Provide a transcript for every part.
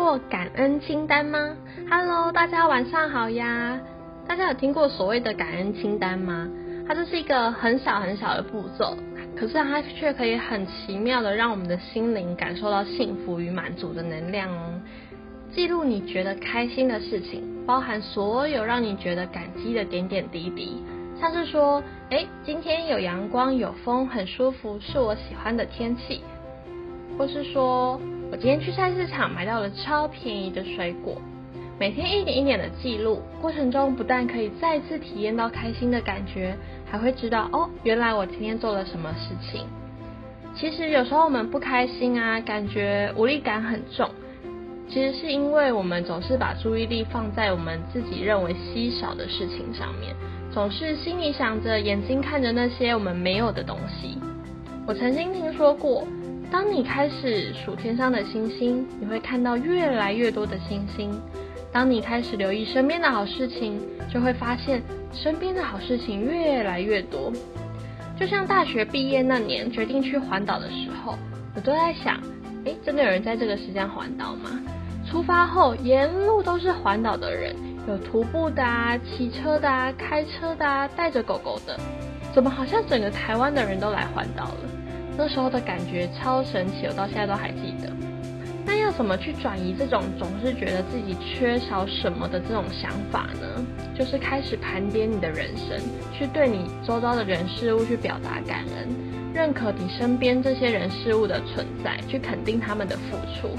过感恩清单吗？Hello，大家晚上好呀！大家有听过所谓的感恩清单吗？它就是一个很小很小的步骤，可是它却可以很奇妙的让我们的心灵感受到幸福与满足的能量哦。记录你觉得开心的事情，包含所有让你觉得感激的点点滴滴，像是说，哎，今天有阳光有风，很舒服，是我喜欢的天气，或是说。我今天去菜市场买到了超便宜的水果。每天一点一点的记录，过程中不但可以再次体验到开心的感觉，还会知道哦，原来我今天做了什么事情。其实有时候我们不开心啊，感觉无力感很重，其实是因为我们总是把注意力放在我们自己认为稀少的事情上面，总是心里想着，眼睛看着那些我们没有的东西。我曾经听说过。当你开始数天上的星星，你会看到越来越多的星星。当你开始留意身边的好事情，就会发现身边的好事情越来越多。就像大学毕业那年决定去环岛的时候，我都在想：诶，真的有人在这个时间环岛吗？出发后沿路都是环岛的人，有徒步的啊，骑车的啊，开车的啊，带着狗狗的，怎么好像整个台湾的人都来环岛了？那时候的感觉超神奇，我到现在都还记得。那要怎么去转移这种总是觉得自己缺少什么的这种想法呢？就是开始盘点你的人生，去对你周遭的人事物去表达感恩，认可你身边这些人事物的存在，去肯定他们的付出。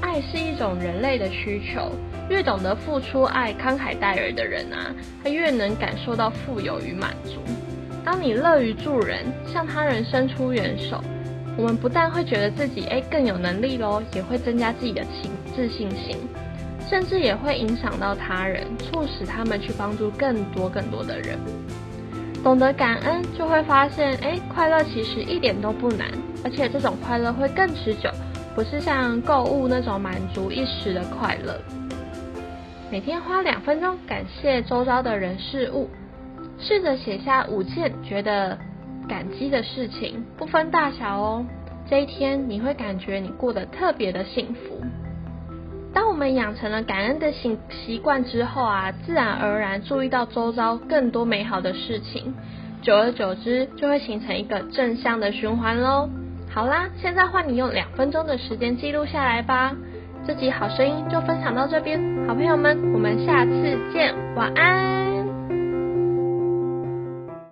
爱是一种人类的需求，越懂得付出爱、慷慨待人的人啊，他越能感受到富有与满足。当你乐于助人，向他人伸出援手，我们不但会觉得自己哎更有能力喽，也会增加自己的信自信心，甚至也会影响到他人，促使他们去帮助更多更多的人。懂得感恩，就会发现哎，快乐其实一点都不难，而且这种快乐会更持久，不是像购物那种满足一时的快乐。每天花两分钟感谢周遭的人事物。试着写下五件觉得感激的事情，不分大小哦。这一天你会感觉你过得特别的幸福。当我们养成了感恩的习习惯之后啊，自然而然注意到周遭更多美好的事情，久而久之就会形成一个正向的循环喽。好啦，现在换你用两分钟的时间记录下来吧。这集好声音就分享到这边，好朋友们，我们下次见，晚安。